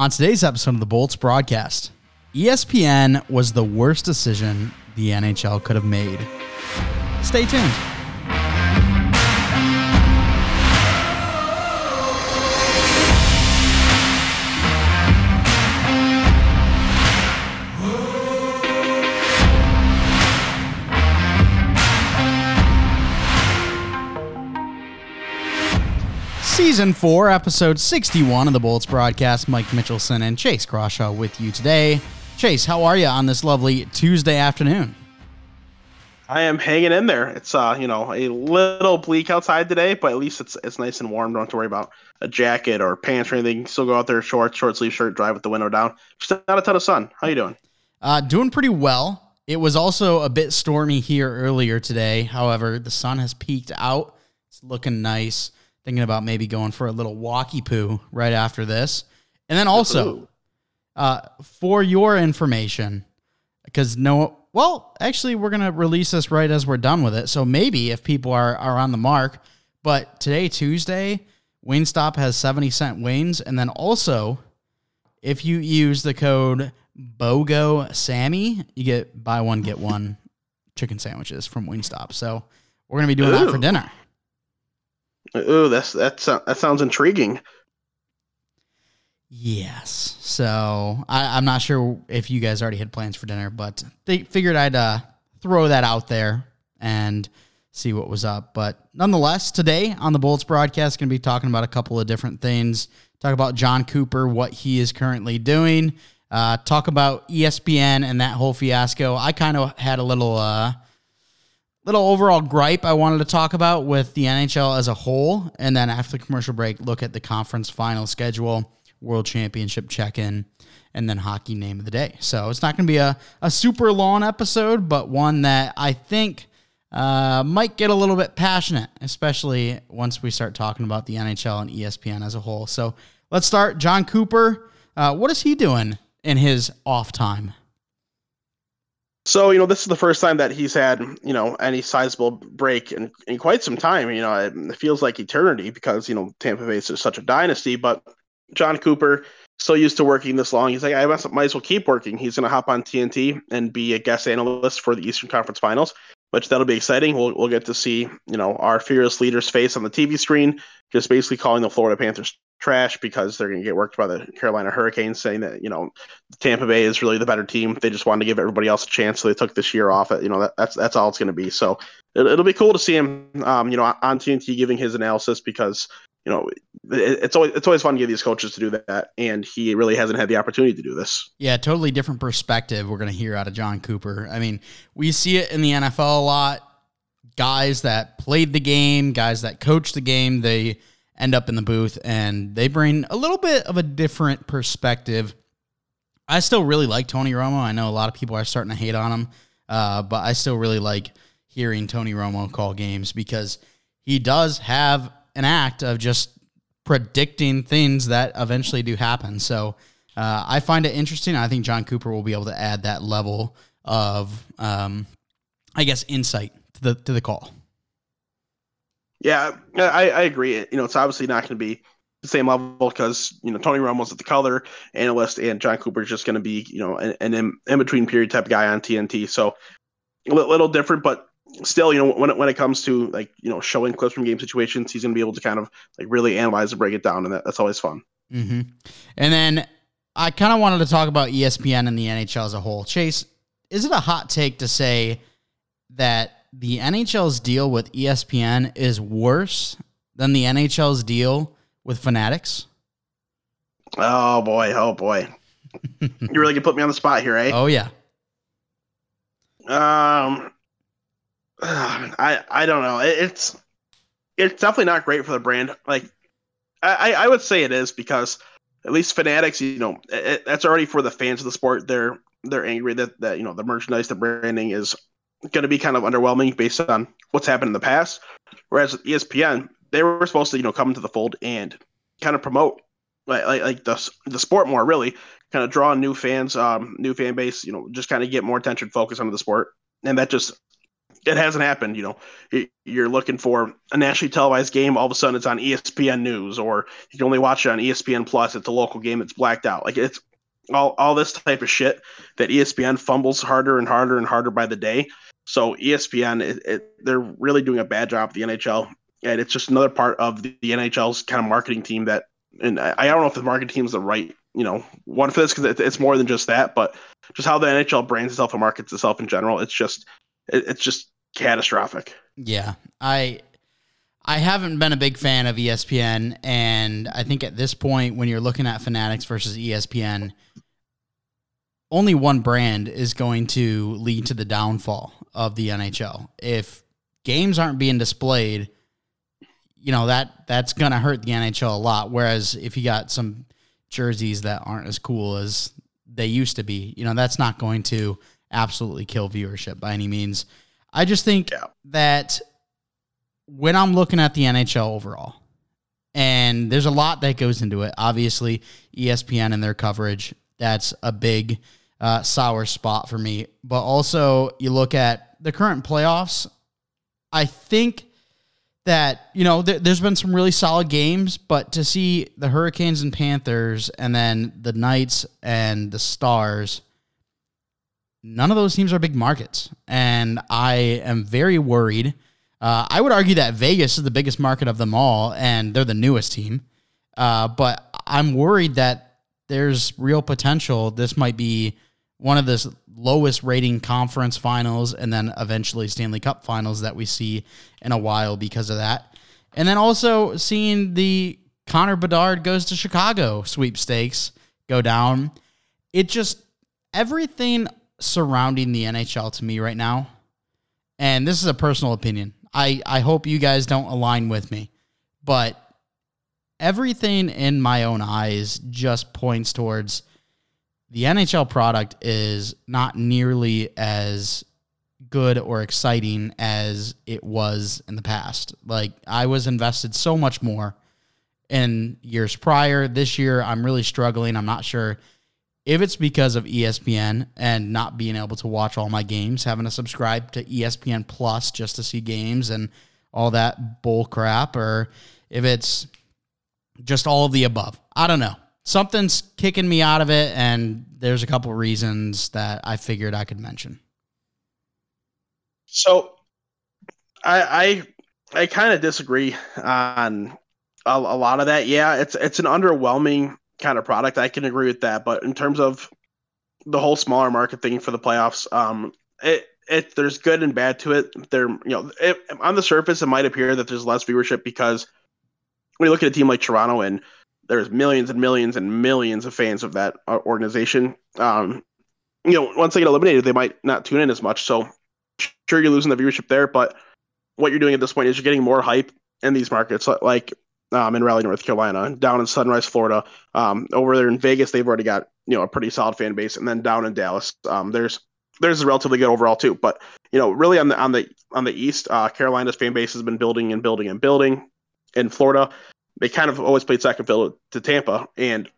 On today's episode of the Bolts broadcast, ESPN was the worst decision the NHL could have made. Stay tuned. Season 4, episode 61 of the Bolts broadcast. Mike Mitchelson and Chase Crawshaw with you today. Chase, how are you on this lovely Tuesday afternoon? I am hanging in there. It's uh, you know, a little bleak outside today, but at least it's it's nice and warm. Don't have to worry about a jacket or pants or anything. Still go out there short, short sleeve shirt, drive with the window down. Just not a ton of sun. How you doing? Uh, doing pretty well. It was also a bit stormy here earlier today. However, the sun has peaked out. It's looking nice thinking about maybe going for a little walkie poo right after this. And then also, uh, for your information, because no, well, actually, we're gonna release this right as we're done with it. So maybe if people are are on the mark, but today Tuesday, Wingstop has seventy cent wings, and then also, if you use the code BOGO Sammy, you get buy one get one chicken sandwiches from Wingstop. So we're gonna be doing Ooh. that for dinner. Oh, that's that's uh, that sounds intriguing. Yes. So I, am not sure if you guys already had plans for dinner, but they figured I'd uh, throw that out there and see what was up. But nonetheless, today on the Bolts broadcast, going to be talking about a couple of different things. Talk about Jon Cooper, what he is currently doing. Uh, talk about ESPN and that whole fiasco. I kind of had a little. Uh, little overall gripe I wanted to talk about with the NHL as a whole. And then after the commercial break, look at the conference final schedule, world championship check in, and then hockey name of the day. So it's not going to be a, a super long episode, but one that I think uh, might get a little bit passionate, especially once we start talking about the NHL and ESPN as a whole. So let's start. Jon Cooper, uh, what is he doing in his off time? So, you know, this is the first time that he's had, you know, any sizable break in, in quite some time. You know, it, it feels like eternity because, you know, Tampa Bay is such a dynasty. But Jon Cooper, so used to working this long, he's like, I might, might as well keep working. He's going to hop on TNT and be a guest analyst for the Eastern Conference Finals, which that'll be exciting. We'll, we'll get to see, you know, our fearless leader's face on the TV screen, just basically calling the Florida Panthers trash because they're going to get worked by the Carolina Hurricanes, saying that you know Tampa Bay is really the better team. They just wanted to give everybody else a chance, so they took this year off. You know that, that's that's all it's going to be. So it, will be cool to see him, um, you know, on TNT giving his analysis because you know it's always it's always fun to get these coaches to do that, and he really hasn't had the opportunity to do this. Yeah, totally different perspective we're going to hear out of Jon Cooper. I mean, we see it in the NFL a lot. Guys that played the game, guys that coached the game, they end up in the booth and they bring a little bit of a different perspective. I still really like Tony Romo. I know a lot of people are starting to hate on him, uh, but I still really like hearing Tony Romo call games because he does have an act of just predicting things that eventually do happen. So uh, I find it interesting. I think Jon Cooper will be able to add that level of, um, I guess, insight to the to the call. Yeah, I, I agree. You know, it's obviously not going to be the same level because you know Tony Romo's at the color analyst and Jon Cooper's just going to be you know an, an in between period type guy on TNT. So a little different, but still, you know, when it, when it comes to like you know showing clips from game situations, he's going to be able to kind of like really analyze and break it down, and that, that's always fun. Mm-hmm. And then I kind of wanted to talk about ESPN and the NHL as a whole. Chase, is it a hot take to say that the NHL's deal with ESPN is worse than the NHL's deal with Fanatics? Oh boy, oh boy. you really can put me on the spot here, eh? Oh yeah. Um I I don't know. it's it's definitely not great for the brand. Like I I would say it is because at least Fanatics, you know, it, that's already for the fans of the sport. They're they're angry that that you know the merchandise, the branding is going to be kind of underwhelming based on what's happened in the past. Whereas ESPN, they were supposed to you know come into the fold and kind of promote like like, like the the sport more really, kind of draw new fans, um, new fan base. You know, just kind of get more attention, focus onto the sport, and that just it hasn't happened. You know, you're looking for a nationally televised game, all of a sudden it's on ESPN News, or you can only watch it on ESPN Plus. It's a local game that's blacked out. Like it's all all this type of shit that ESPN fumbles harder and harder and harder by the day. So ESPN, it, it, they're really doing a bad job. The NHL, and it's just another part of the, the NHL's kind of marketing team that. And I, I don't know if the marketing team is the right you know one for this because it, it's more than just that, but just how the NHL brands itself and markets itself in general, it's just it, it's just catastrophic. Yeah, I I haven't been a big fan of ESPN, and I think at this point, when you're looking at Fanatics versus ESPN, only one brand is going to lead to the downfall of the NHL. If games aren't being displayed, you know that that's going to hurt the NHL a lot. Whereas if you got some jerseys that aren't as cool as they used to be, you know that's not going to absolutely kill viewership by any means. I just think yeah. that when I'm looking at the NHL overall, and there's a lot that goes into it. Obviously, ESPN and their coverage, that's a big uh, sour spot for me. But also, you look at the current playoffs, I think that, you know, th- there's been some really solid games, but to see the Hurricanes and Panthers and then the Knights and the Stars none of those teams are big markets. And I am very worried. Uh, I would argue that Vegas is the biggest market of them all, and they're the newest team. Uh, but I'm worried that there's real potential. This might be one of the lowest rating conference finals and then eventually Stanley Cup finals that we see in a while because of that. And then also seeing the Connor Bedard goes to Chicago sweepstakes go down. It just everything surrounding the NHL to me right now, and this is a personal opinion. I, I hope you guys don't align with me, but everything in my own eyes just points towards the NHL product is not nearly as good or exciting as it was in the past. Like I was invested so much more in years prior. This year I'm really struggling. I'm not sure if it's because of ESPN and not being able to watch all my games, having to subscribe to ESPN Plus just to see games and all that bull crap, or if it's just all of the above. I don't know. Something's kicking me out of it, and there's a couple reasons that I figured I could mention. So, I I, I kind of disagree on a, a lot of that. Yeah, it's it's an underwhelming kind of product. I can agree with that. But in terms of the whole smaller market thing for the playoffs, um, it it there's good and bad to it. There, you know, it, on the surface, it might appear that there's less viewership because when you look at a team like Toronto and there's millions and millions and millions of fans of that uh, organization. Um, you know, once they get eliminated, they might not tune in as much. So sure, you're losing the viewership there, but what you're doing at this point is you're getting more hype in these markets. Like um, in Raleigh, North Carolina, down in Sunrise, Florida. Um, over there in Vegas, they've already got you know a pretty solid fan base, and then down in Dallas, um, there's there's a relatively good overall too. But you know, really on the on the on the East, uh, Carolina's fan base has been building and building and building. In Florida, they kind of always played second fiddle to Tampa, and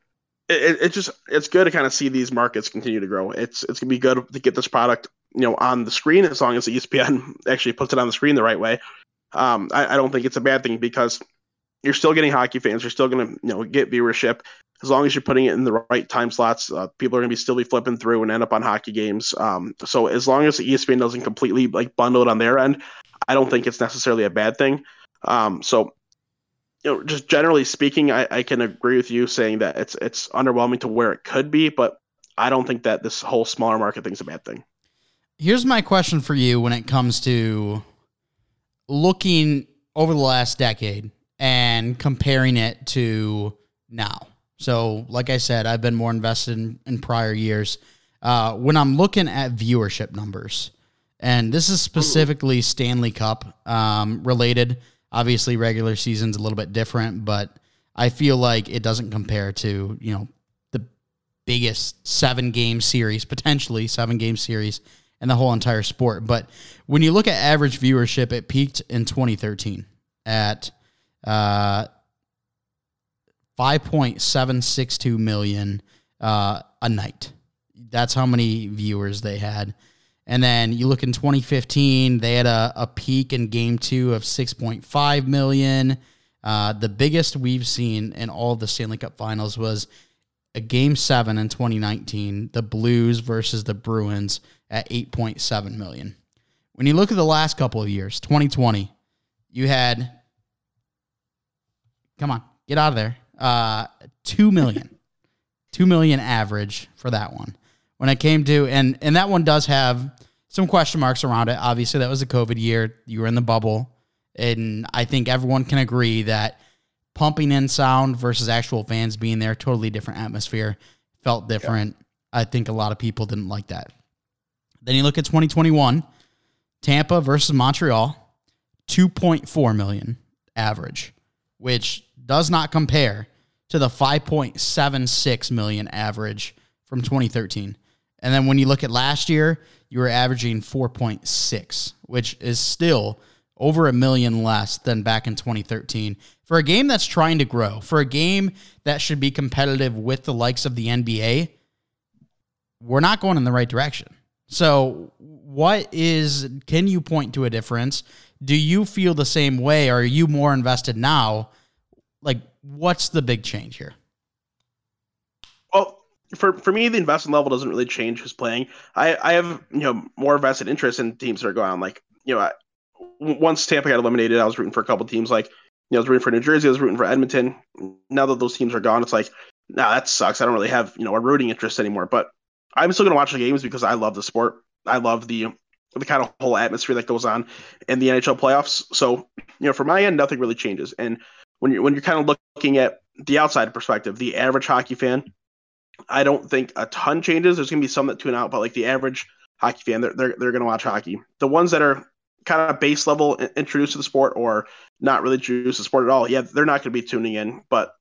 it, it just it's good to kind of see these markets continue to grow. It's it's gonna be good to get this product you know on the screen as long as the ESPN actually puts it on the screen the right way. Um, I, I don't think it's a bad thing because you're still getting hockey fans. You're still going to you know get viewership as long as you're putting it in the right time slots. Uh, people are going to be still be flipping through and end up on hockey games. Um, so as long as ESPN doesn't completely like bundle it on their end, I don't think it's necessarily a bad thing. Um, so you know, just generally speaking, I, I can agree with you saying that it's it's underwhelming to where it could be, but I don't think that this whole smaller market thing is a bad thing. Here's my question for you when it comes to looking over the last decade and comparing it to now. So, like I said, I've been more invested in, in prior years. Uh, when I'm looking at viewership numbers, and this is specifically Stanley Cup um, related. Obviously, regular season's a little bit different, but I feel like it doesn't compare to you know the biggest seven game series, potentially seven game series in the whole entire sport. But when you look at average viewership, it peaked in 2013 at uh, 5.762 million uh, a night. That's how many viewers they had. And then you look in 2015, they had a, a peak in game two of 6.5 million. Uh, the biggest we've seen in all the Stanley Cup finals was a game seven in 2019, the Blues versus the Bruins at 8.7 million. When you look at the last couple of years, 2020, you had, come on, get out of there, uh, 2 million. 2 million average for that one. When it came to, and, and that one does have some question marks around it. Obviously, that was a COVID year. You were in the bubble. And I think everyone can agree that pumping in sound versus actual fans being there, totally different atmosphere, felt different. Yeah. I think a lot of people didn't like that. Then you look at 2021, Tampa versus Montreal, 2.4 million average, which does not compare to the 5.76 million average from 2013. And then when you look at last year, you were averaging 4.6, which is still over a million less than back in 2013. For a game that's trying to grow, for a game that should be competitive with the likes of the NBA, we're not going in the right direction. So, what is, can you point to a difference? Do you feel the same way? Or are you more invested now? Like, what's the big change here? Well, for for me, the investment level doesn't really change who's playing. I I have you know more vested interest in teams that are going on. Like you know, once Tampa got eliminated, I was rooting for a couple teams. Like, you know, I was rooting for New Jersey, I was rooting for Edmonton. Now that those teams are gone, it's like, nah, that sucks. I don't really have you know a rooting interest anymore. But I'm still gonna watch the games because I love the sport. I love the the kind of whole atmosphere that goes on in the NHL playoffs. So, you know, for my end, nothing really changes. And when you're when you're kind of looking at the outside perspective, the average hockey fan, I don't think a ton changes. There's gonna be some that tune out, but like the average hockey fan, they're they're, they're gonna watch hockey. The ones that are kind of base level introduced to the sport or not really introduced to the sport at all, yeah, they're not going to be tuning in. But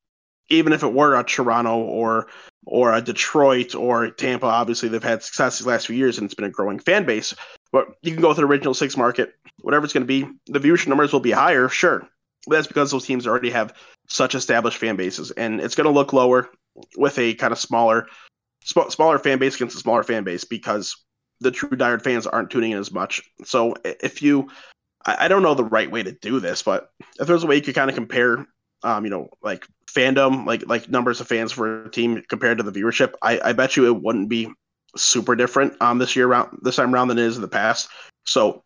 even if it were a Toronto or or a Detroit or Tampa, obviously they've had success these last few years and it's been a growing fan base. But you can go with the original six market, whatever it's going to be. The viewership numbers will be higher, sure. That's because those teams already have such established fan bases, and it's going to look lower with a kind of smaller, smaller fan base against a smaller fan base because the true diehard fans aren't tuning in as much. So if you, I, I don't know the right way to do this, but if there's a way you could kind of compare, um, you know, like fandom, like like numbers of fans for a team compared to the viewership, I, I bet you it wouldn't be super different um this year around this time around than it is in the past. So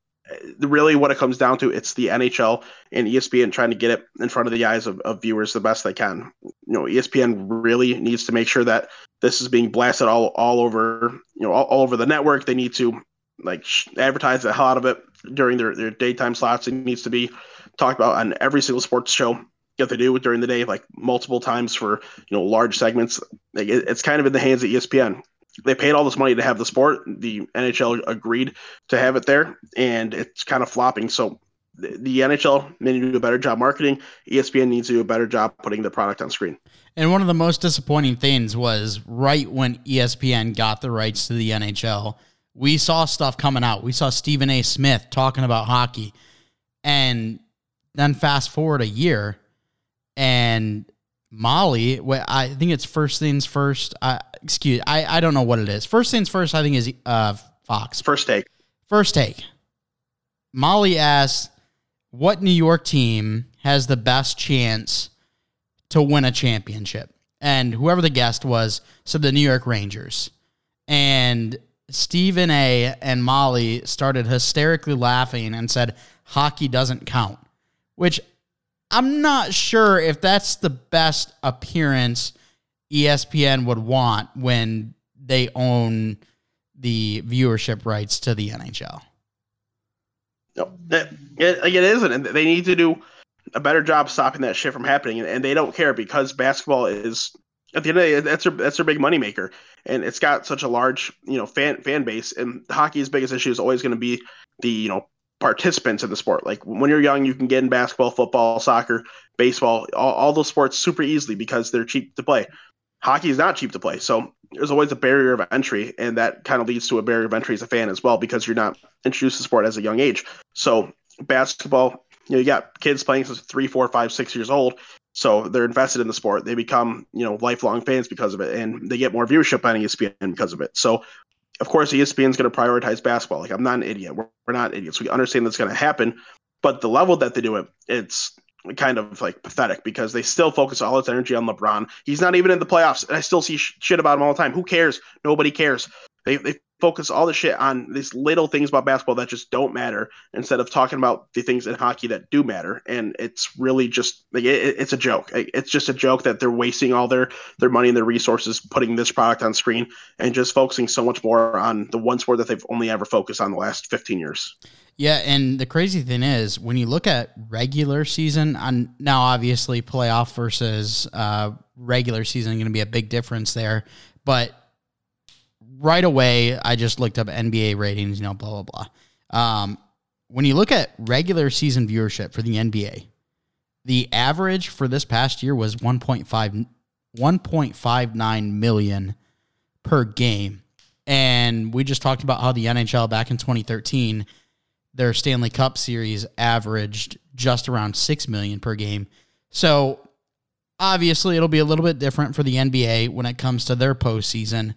really what it comes down to it's the nhl and espn trying to get it in front of the eyes of, of, viewers the best they can. You know espn really needs to make sure that this is being blasted all, all over you know all, all over the network. They need to like advertise the hell out of it during their, their daytime slots. It needs to be talked about on every single sports show that they do during the day like multiple times for you know large segments. Like it, it's kind of in the hands of espn they paid all this money to have the sport. The NHL agreed to have it there, and it's kind of flopping. So the, the NHL needs to do a better job marketing. ESPN needs to do a better job putting the product on screen. And one of the most disappointing things was right when ESPN got the rights to the NHL, we saw stuff coming out. We saw Stephen A. Smith talking about hockey. And then fast forward a year, and Molly, I think it's first things first. I, excuse, I, I don't know what it is. First things first, I think is uh, Fox. First take. First take. Molly asks, "What New York team has the best chance to win a championship?" And whoever the guest was said the New York Rangers. And Stephen A. and Molly started hysterically laughing and said, "Hockey doesn't count," which I'm not sure if that's the best appearance ESPN would want when they own the viewership rights to the NHL. No, it, it, isn't, and they need to do a better job stopping that shit from happening. And, and they don't care because basketball is at the end of the day that's their that's their big moneymaker, and it's got such a large you know fan fan base. And hockey's biggest issue is always going to be the you know participants in the sport. Like when you're young, you can get in basketball, football, soccer, baseball, all, all those sports super easily because they're cheap to play. Hockey is not cheap to play. So there's always a barrier of entry, and that kind of leads to a barrier of entry as a fan as well because you're not introduced to sport as a young age. So basketball, you know, you got kids playing since three, four, five, six years old. So they're invested in the sport. They become, you know, lifelong fans because of it, and they get more viewership on ESPN because of it. So of course, ESPN is going to prioritize basketball. Like I'm not an idiot. We're, we're not idiots. We understand that's going to happen, but the level that they do it, it's kind of like pathetic because they still focus all its energy on LeBron. He's not even in the playoffs, and I still see sh- shit about him all the time. Who cares? Nobody cares. They they focus all the shit on these little things about basketball that just don't matter instead of talking about the things in hockey that do matter. And it's really just like it, it's a joke. It's just a joke that they're wasting all their their money and their resources putting this product on screen and just focusing so much more on the one sport that they've only ever focused on the last 15 years. Yeah, and the crazy thing is when you look at regular season, on now obviously playoff versus uh, regular season going to be a big difference there, but right away I just looked up NBA ratings, you know, blah blah blah. Um, when you look at regular season viewership for the NBA, the average for this past year was 1.5 1.59 million per game. And we just talked about how the NHL back in 2013 their Stanley Cup series averaged just around 6 million per game. So obviously it'll be a little bit different for the NBA when it comes to their postseason,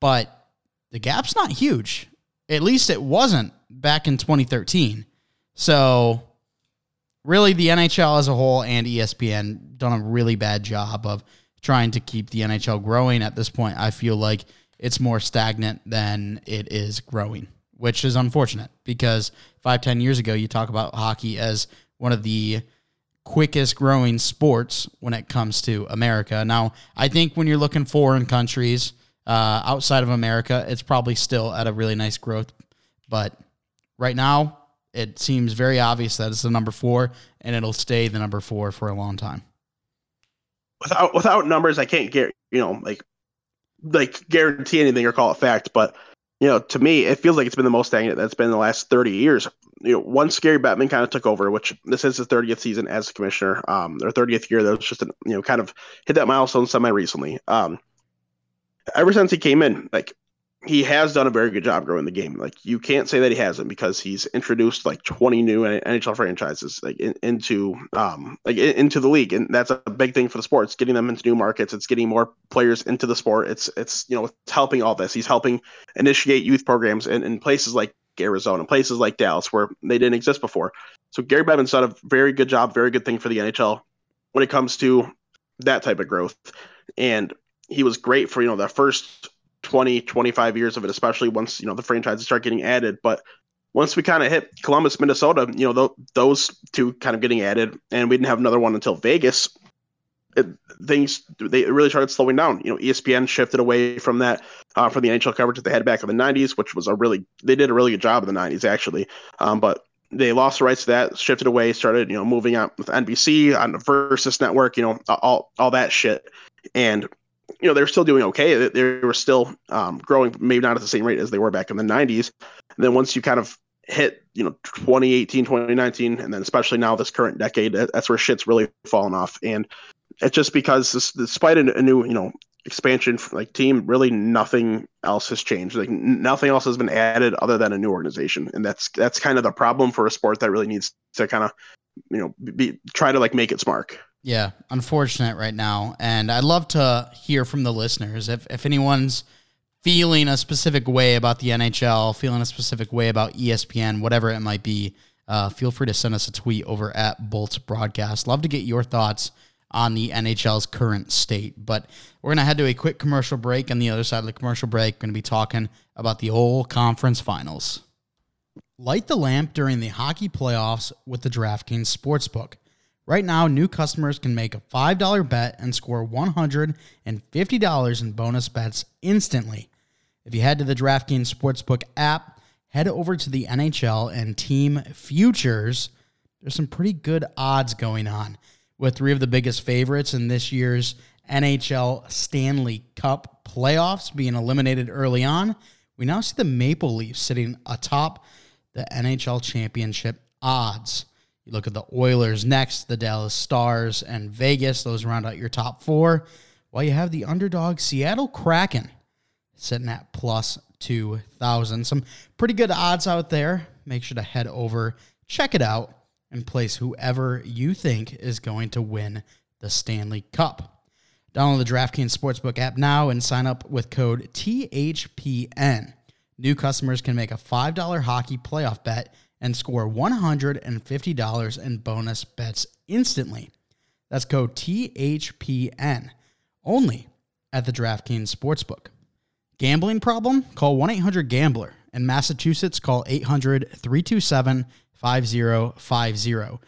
but the gap's not huge. At least it wasn't back in 2013. So really the NHL as a whole and ESPN done a really bad job of trying to keep the NHL growing at this point. I feel like it's more stagnant than it is growing which is unfortunate because five, ten years ago, you talk about hockey as one of the quickest growing sports when it comes to America. Now, I think when you're looking foreign countries uh, outside of America, it's probably still at a really nice growth. But right now, it seems very obvious that it's the number four, and it'll stay the number four for a long time. Without without numbers, I can't get you know like like guarantee anything or call it fact, but you know, to me, it feels like it's been the most stagnant that's been in the last 30 years. You know, once Gary Bettman kind of took over, which this is his 30th season as commissioner, um, their 30th year, that was just, a, you know, kind of hit that milestone semi recently. Um, ever since he came in, like he has done a very good job growing the game. Like you can't say that he hasn't because he's introduced like 20 new NHL franchises like in, into um like in, into the league, and that's a big thing for the sport. It's getting them into new markets. It's getting more players into the sport. It's it's you know it's helping all this. He's helping initiate youth programs in, in places like Arizona, places like Dallas where they didn't exist before. So Gary Bettman's done a very good job, very good thing for the NHL when it comes to that type of growth, and he was great for you know the first 20, 25 years of it, especially once, you know, the franchises start getting added. But once we kind of hit Columbus, Minnesota, you know, th- those two kind of getting added, and we didn't have another one until Vegas. It, things they really started slowing down. You know, ESPN shifted away from that uh, from the NHL coverage that they had back in the '90s, which was a really they did a really good job in the '90s actually. Um, but they lost the rights to that, shifted away, started you know moving out with NBC on the Versus Network, you know, all all that shit, and you know, they're still doing okay. They were still um, growing, maybe not at the same rate as they were back in the 90s. And then once you kind of hit, you know, 2018, 2019, and then especially now this current decade, that's where shit's really fallen off. And it's just because this, despite a, a new, you know, expansion like team, really nothing else has changed. Like nothing else has been added other than a new organization, and that's that's kind of the problem for a sport that really needs to kind of, you know, be try to like make its mark. Yeah, unfortunate right now. And I'd love to hear from the listeners. If, if anyone's feeling a specific way about the NHL, feeling a specific way about ESPN, whatever it might be, uh, feel free to send us a tweet over at Bolts Broadcast. Love to get your thoughts on the NHL's current state. But we're going to head to a quick commercial break. On the other side of the commercial break, we're going to be talking about the whole conference finals. Light the lamp during the hockey playoffs with the DraftKings Sportsbook. Right now, new customers can make a $5 bet and score $150 in bonus bets instantly. If you head to the DraftKings Sportsbook app, head over to the NHL and team futures. There's some pretty good odds going on with three of the biggest favorites in this year's NHL Stanley Cup playoffs being eliminated early on. We now see the Maple Leafs sitting atop the NHL championship odds. You look at the Oilers next, the Dallas Stars, and Vegas. Those round out your top four. While you have the underdog Seattle Kraken sitting at plus 2,000. Some pretty good odds out there. Make sure to head over, check it out, and place whoever you think is going to win the Stanley Cup. Download the DraftKings Sportsbook app now and sign up with code THPN. New customers can make a $5 hockey playoff bet and score $150 in bonus bets instantly. That's code THPN only at the DraftKings Sportsbook. Gambling problem? Call 1 800 Gambler. In Massachusetts, call 800 327 5050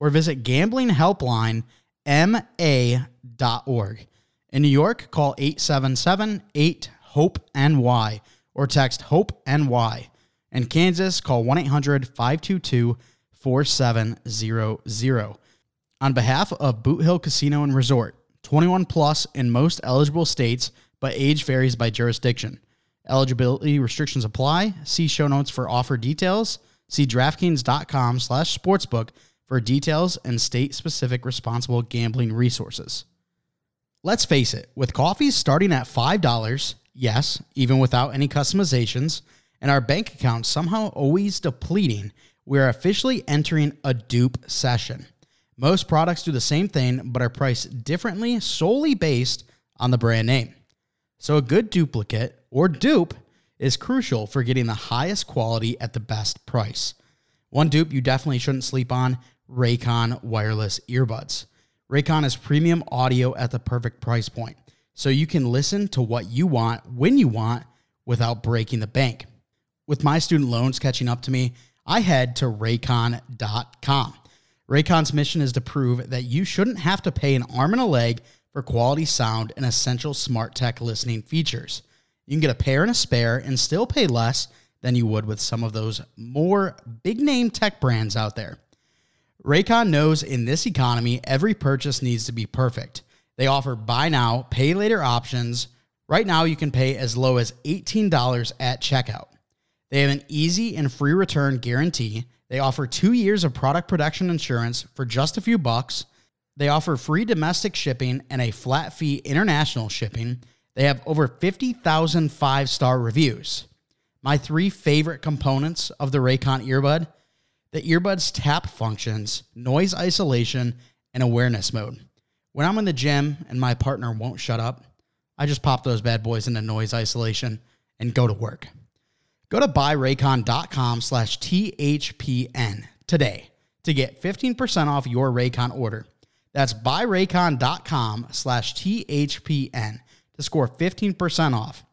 or visit gamblinghelplinema.org. In New York, call 877 8 HOPE NY or text HOPE NY. In Kansas, call 1 800 522 4700. On behalf of Boot Hill Casino and Resort, 21 plus in most eligible states, but age varies by jurisdiction. Eligibility restrictions apply. See show notes for offer details. See DraftKings.com slash sportsbook for details and state-specific responsible gambling resources. Let's face it, with coffees starting at $5, yes, even without any customizations, and our bank account somehow always depleting, we're officially entering a dupe session. Most products do the same thing, but are priced differently solely based on the brand name. So a good duplicate or dupe is crucial for getting the highest quality at the best price. One dupe you definitely shouldn't sleep on Raycon wireless earbuds. Raycon is premium audio at the perfect price point, so you can listen to what you want when you want without breaking the bank. With my student loans catching up to me, I head to raycon.com. Raycon's mission is to prove that you shouldn't have to pay an arm and a leg for quality sound and essential smart tech listening features. You can get a pair and a spare and still pay less than you would with some of those more big name tech brands out there. Raycon knows in this economy, every purchase needs to be perfect. They offer buy now, pay later options. Right now, you can pay as low as $18 at checkout. They have an easy and free return guarantee. They offer two years of product protection insurance for just a few bucks. They offer free domestic shipping and a flat fee international shipping. They have over 50,000 five star reviews. My three favorite components of the Raycon earbud the earbud's tap functions, noise isolation, and awareness mode. When I'm in the gym and my partner won't shut up, I just pop those bad boys into noise isolation and go to work. Go to buyraycon.com slash THPN today to get 15% off your Raycon order. That's buyraycon.com slash THPN to score 15% off.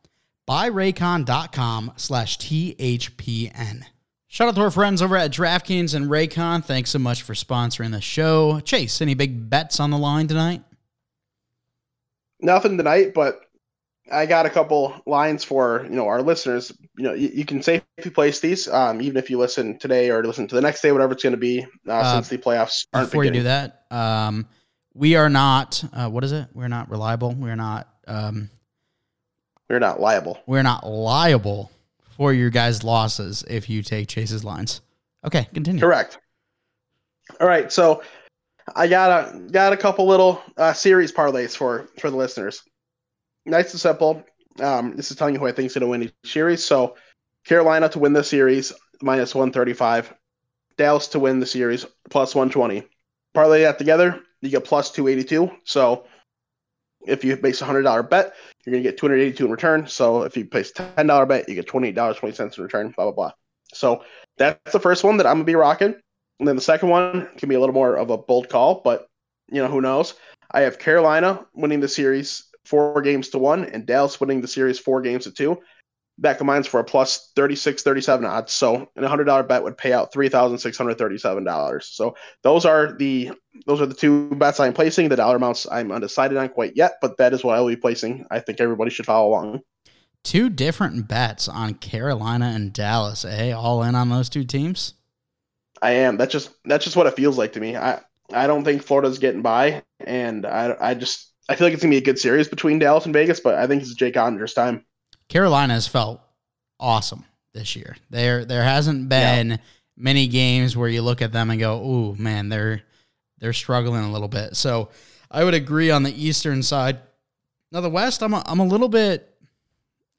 Buyraycon.com slash THPN. Shout out to our friends over at DraftKings and Raycon. Thanks so much for sponsoring the show. Chase, any big bets on the line tonight? Nothing tonight, but I got a couple lines for you know our listeners. You know, you, you can safely place these, um, even if you listen today or listen to the next day, whatever it's going to be, uh, uh, since the playoffs aren't. Before beginning. you do that, um, we are not. Uh, what is it? We're not reliable. We're not. Um, we're not liable. We're not liable for your guys' losses if you take Chase's lines. Okay, continue. Correct. All right, so I got a got a couple little uh, series parlays for for the listeners. Nice and simple. Um, this is telling you who I think is going to win each series. So Carolina to win the series minus one thirty five. Dallas to win the series plus one twenty. Parlay that together, you get plus two eighty two. So if you base a hundred dollar bet, you're get two hundred eighty two in return. So if you place ten dollar bet, you get twenty eight dollars twenty cents in return. Blah blah blah. So that's the first one that I'm gonna be rocking. And then the second one can be a little more of a bold call, but you know who knows. I have Carolina winning the series four games to one, and Dallas winning the series four games to two back of mine's for a plus 36 37 odds. So an $100 bet would pay out $3637 so those are the those are the two bets i'm placing. The dollar amounts i'm undecided on quite yet but that is what i will be placing. I think everybody should follow along. Two different bets on carolina and dallas eh? All in on those two teams? I am. That's just that's just what it feels like to me. I i don't think florida's getting by and i i just i feel like it's gonna be a good series between dallas and vegas but i think it's jake Oettinger's time Carolina has felt awesome this year. There there hasn't been yeah. many games where you look at them and go, "Ooh, man, they're they're struggling a little bit." So, I would agree on the eastern side. Now the west, I'm a, I'm a little bit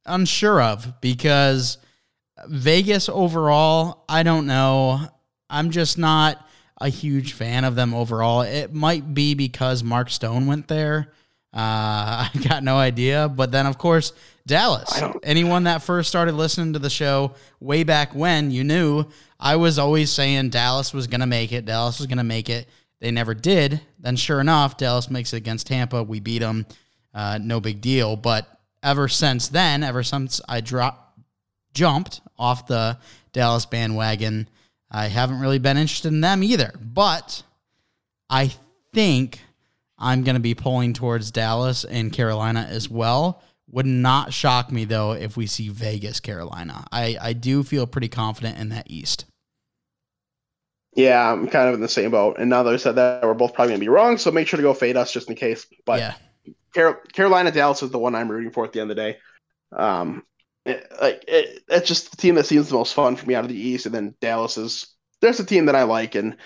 unsure of because Vegas overall, I don't know. I'm just not a huge fan of them overall. It might be because Mark Stone went there, Uh, I got no idea. But then, of course, Dallas. Anyone that first started listening to the show way back when, you knew I was always saying Dallas was going to make it. Dallas was going to make it. They never did. Then, sure enough, Dallas makes it against Tampa. We beat them. Uh, no big deal. But ever since then, ever since I dropped, jumped off the Dallas bandwagon, I haven't really been interested in them either. But I think I'm going to be pulling towards Dallas and Carolina as well. Would not shock me though if we see Vegas, Carolina. I, I do feel pretty confident in that East. Yeah, I'm kind of in the same boat. And now that I said that, we're both probably going to be wrong. So make sure to go fade us just in case. But yeah. Car- Carolina Dallas is the one I'm rooting for at the end of the day. Um, it, like it, it's just the team that seems the most fun for me out of the East, and then Dallas is there's a team that I like, and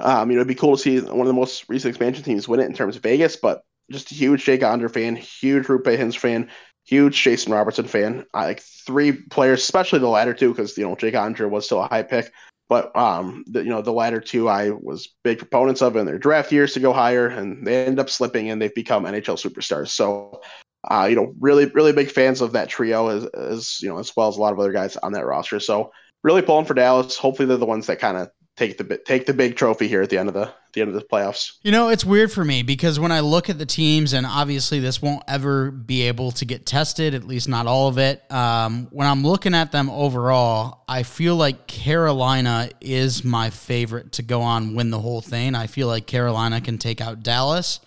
um, you know it'd be cool to see one of the most recent expansion teams win it in terms of Vegas, but just a huge Jake Oettinger fan, huge Roope Hintz fan, huge Jason Robertson fan. I like three players, especially the latter two, because you know Jake Oettinger was still a high pick. But um, the, you know, the latter two, I was big proponents of in their draft years to go higher, and they end up slipping, and they've become NHL superstars. So, uh, you know, really, really big fans of that trio, as, as you know, as well as a lot of other guys on that roster. So, really pulling for Dallas. Hopefully, they're the ones that kind of take the take the big trophy here at the end of the the end of the playoffs. You know, it's weird for me because when I look at the teams, and obviously this won't ever be able to get tested, at least not all of it. Um, when I'm looking at them overall, I feel like Carolina is my favorite to go on win the whole thing. I feel like Carolina can take out Dallas.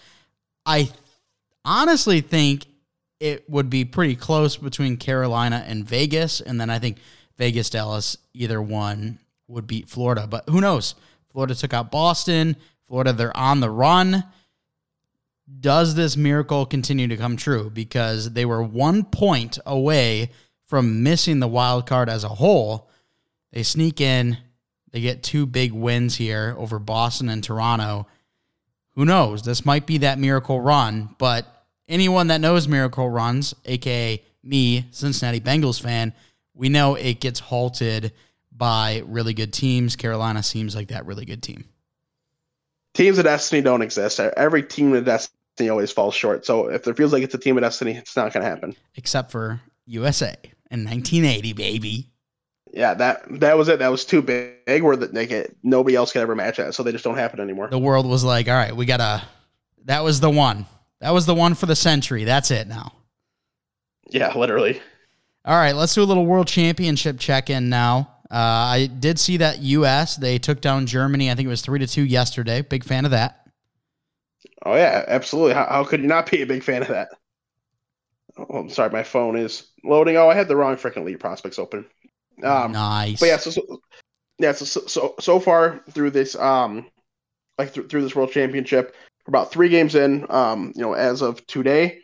I honestly think it would be pretty close between Carolina and Vegas, and then I think Vegas Dallas either one would beat Florida. But who knows? Florida took out Boston. Florida, they're on the run. Does this miracle continue to come true? Because they were one point away from missing the wild card as a whole. They sneak in, they get two big wins here over Boston and Toronto. Who knows? This might be that miracle run, but anyone that knows miracle runs, aka me, Cincinnati Bengals fan, we know it gets halted by really good teams. Carolina seems like that really good team. Teams of destiny don't exist. Every team of destiny always falls short. So if there feels like it's a team of destiny, it's not going to happen. Except for USA in 1980, baby. Yeah, that that was it. That was too big. Where that they get nobody else can ever match that, so they just don't happen anymore. The world was like, all right, we gotta. That was the one. That was the one for the century. That's it now. Yeah, literally. All right, let's do a little world championship check in now. Uh, I did see that U.S. they took down Germany. I think it was three to two yesterday. Big fan of that. Oh yeah, absolutely. How, how could you not be a big fan of that? Oh, I'm sorry, my phone is loading. Oh, I had the wrong freaking lead prospects open. Um, nice. But yeah, so, so yeah, so, so so far through this um like th- through this World Championship, about three games in, um, you know, as of today,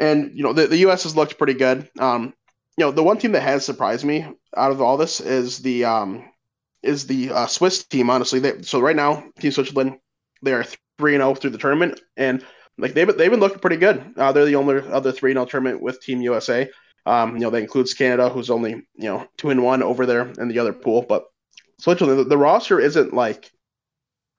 and you know the, the U.S. has looked pretty good. Um, you know, the one team that has surprised me out of all this is the um is the uh, Swiss team. Honestly, they, so right now, Team Switzerland they are three and zero oh through the tournament, and like they've they've been looking pretty good. Uh, they're the only other three and zero oh tournament with Team USA. Um, you know, that includes Canada, who's only you know two and one over there in the other pool. But Switzerland, the, the roster isn't like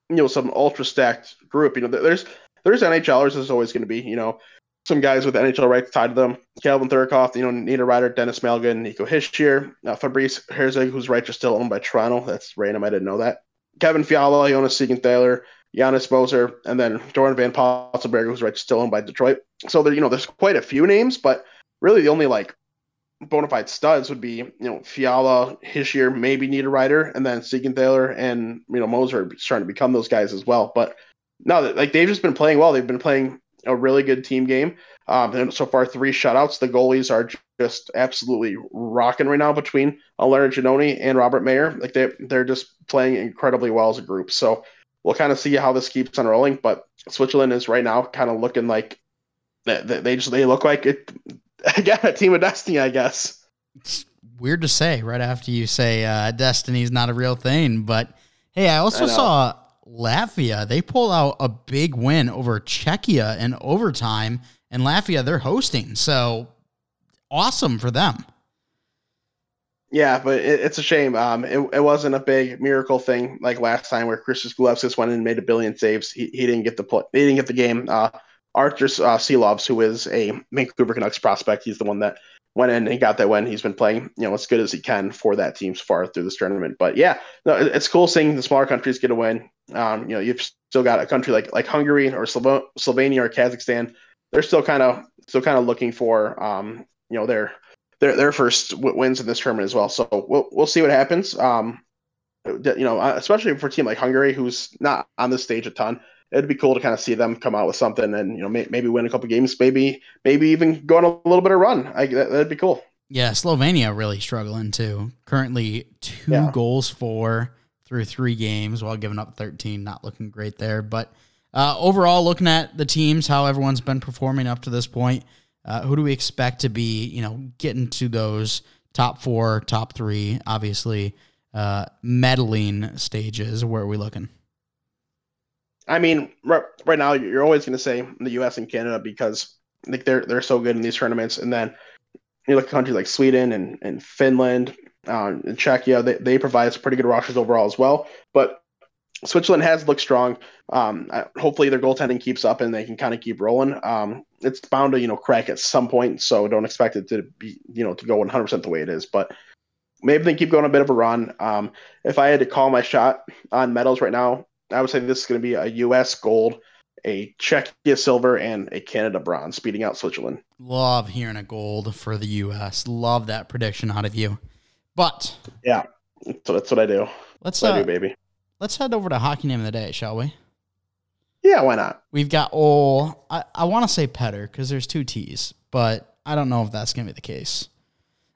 you know some ultra stacked group. You know, there's there's NHLers. There's always going to be. You know, some guys with NHL rights tied to them. Calvin Thurkauf, you know, Nina Ryder, Denis Malgin, Nico Hischier, uh, Fabrice Herzog, whose rights are still owned by Toronto. That's random. I didn't know that. Kevin Fiala, Jonas Siegenthaler, Janis Moser, and then Doran Van Potzelberger, whose rights are still owned by Detroit. So there, you know, there's quite a few names, but really the only like bona fide studs would be, you know, Fiala, Hischier, maybe Nina Ryder, and then Siegenthaler and you know Moser starting to become those guys as well. But no, like they've just been playing well. They've been playing a really good team game. Um, and so far, three shutouts. The goalies are just absolutely rocking right now between Leonard Genoni and Robert Mayer. Like they they're just playing incredibly well as a group. So we'll kind of see how this keeps on rolling. But Switzerland is right now kind of looking like they, they just they look like it again a team of destiny, I guess. It's weird to say right after you say uh, destiny is not a real thing, but hey, I also I saw Latvia, they pull out a big win over Czechia in overtime. And Latvia, they're hosting. So awesome for them. Yeah, but it, it's a shame. Um, it, it wasn't a big miracle thing like last time where Kristers Gudlevskis went in and made a billion saves. He, he didn't get the play, he didn't get the game. Uh, Arturs uh, Silovs, who is a Vancouver Canucks prospect. He's the one that went in and got that win. He's been playing, you know, as good as he can for that team so far through this tournament. But yeah, no, it's cool seeing the smaller countries get a win. Um, you know, you've still got a country like like Hungary or Slo- Slovenia or Kazakhstan. They're still kind of still kind of looking for, um, you know, their their their first w- wins in this tournament as well. So we'll we'll see what happens. Um, you know, uh, especially for a team like Hungary, who's not on this stage a ton it'd be cool to kind of see them come out with something and you know may, maybe win a couple games, maybe maybe even go on a little bit of run. I, that, would be cool. Yeah, Slovenia really struggling too. Currently two yeah. goals for through three games while giving up 13. Not looking great there, but uh, overall, looking at the teams, how everyone's been performing up to this point, uh, who do we expect to be, you know, getting to those top four, top three, obviously, uh, medaling stages? Where are we looking? I mean, right, now you're always going to say the U.S. and Canada because like they're they're so good in these tournaments, and then you look at countries like Sweden and and Finland uh, and Czechia, they they provide pretty good rosters overall as well. But Switzerland has looked strong. Um, hopefully their goaltending keeps up and they can kind of keep rolling. Um, it's bound to you know crack at some point, so don't expect it to be you know to go 100 percent the way it is, but. Maybe they keep going a bit of a run. Um, if I had to call my shot on medals right now, I would say this is going to be a U.S. gold, a Czechia silver, and a Canada bronze, beating out Switzerland. Love hearing a gold for the U.S. Love that prediction out of you. But yeah, so that's what I do. Let's uh, I do, baby. Let's head over to hockey name of the day, shall we? Yeah, why not? We've got oh, I, I want to say Petter because there's two T's, but I don't know if that's gonna be the case.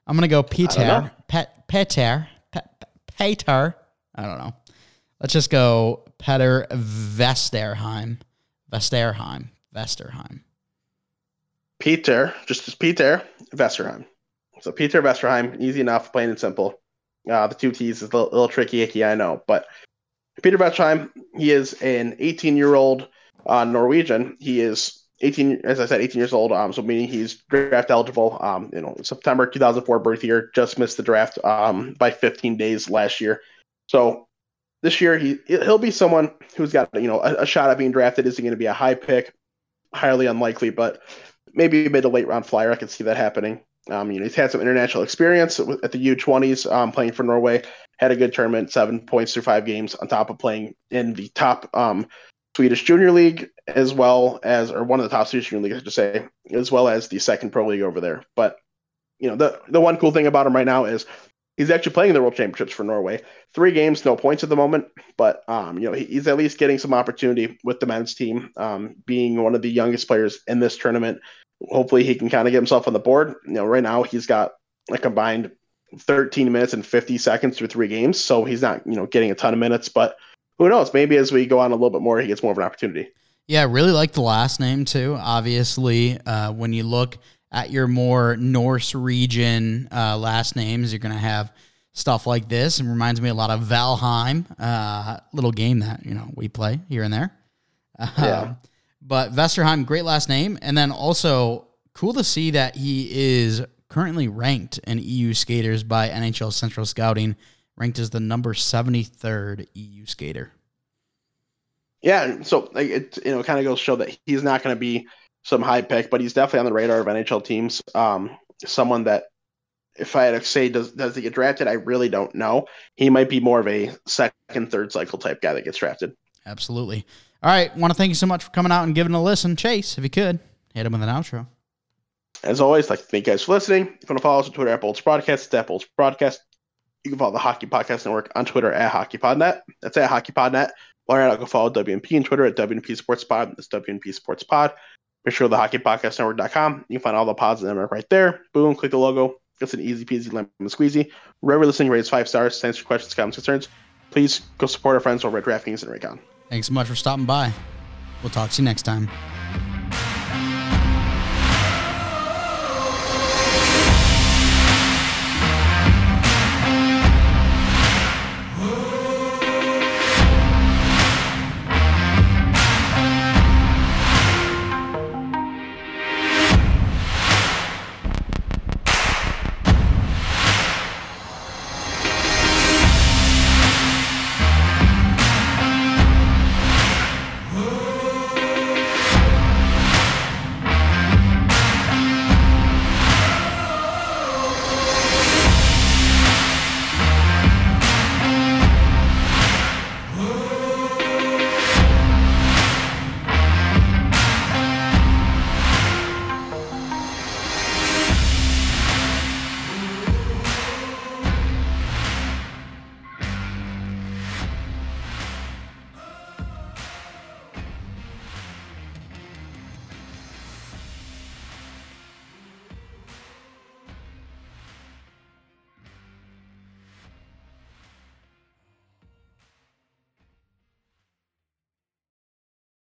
I'm gonna go Peter, Pet, Peter, Peter. I don't know. Let's just go Petter Vesterheim. Vesterheim. Vesterheim. Peter, just as Peter Vesterheim. So Peter Vesterheim, easy enough, plain and simple. Uh, the two T's is a little, little tricky, icky, I know. But Peter Vesterheim, he is an 18 year old uh, Norwegian. He is 18, as I said, 18 years old. Um, so meaning he's draft eligible. Um, you know, September 2004 birth year. Just missed the draft um by 15 days last year. So this year he he'll be someone who's got you know a, a shot at being drafted. Is he going to be a high pick? Highly unlikely, but maybe a mid to late round flyer. I could see that happening. Um, you know, he's had some international experience at the U20s, um, playing for Norway. Had a good tournament, seven points through five games, on top of playing in the top um, Swedish Junior League, as well as, or one of the top Swedish Junior Leagues, I should say, as well as the second pro league over there. But you know, the the one cool thing about him right now is he's actually playing in the World Championships for Norway. Three games, no points at the moment, but um, you know he's at least getting some opportunity with the men's team, um, being one of the youngest players in this tournament. Hopefully, he can kind of get himself on the board. You know, right now he's got a combined 13 minutes and 50 seconds through three games, so he's not you know getting a ton of minutes, but who knows? Maybe as we go on a little bit more, he gets more of an opportunity. Yeah, I really like the last name too. Obviously, uh, when you look at your more Norse region uh, last names, you're going to have stuff like this. And reminds me a lot of Valheim, uh, little game that you know we play here and there. Yeah. Um, but Vesterheim, great last name, and then also cool to see that he is currently ranked in EU skaters by NHL Central Scouting, ranked as the number seventy third EU skater. Yeah, so it you know kind of goes show that he's not going to be some high pick, but he's definitely on the radar of NHL teams. Um, someone that, if I had to say, does does he get drafted? I really don't know. He might be more of a second, third cycle type guy that gets drafted. Absolutely. All right. Want to thank you so much for coming out and giving a listen. Chase, if you could, hit him with an outro. As always, like to thank you guys for listening. If you want to follow us on Twitter at Bolts Broadcast, at Bolts Broadcast. You can follow the Hockey Podcast Network on Twitter at HockeyPodNet. That's at HockeyPodNet. While you're out, go follow WNP on Twitter at WNP Sports Pod. That's WNP Sports Pod. Make sure the hockeypodcastnetwork.com. You can find all the pods in the network right there. Boom, click the logo. It's an easy peasy lemon squeezy. Wherever listening rates five stars. Thanks for questions, comments, concerns. Please go support our friends over at DraftKings and Raycon. Thanks so much for stopping by. We'll talk to you next time.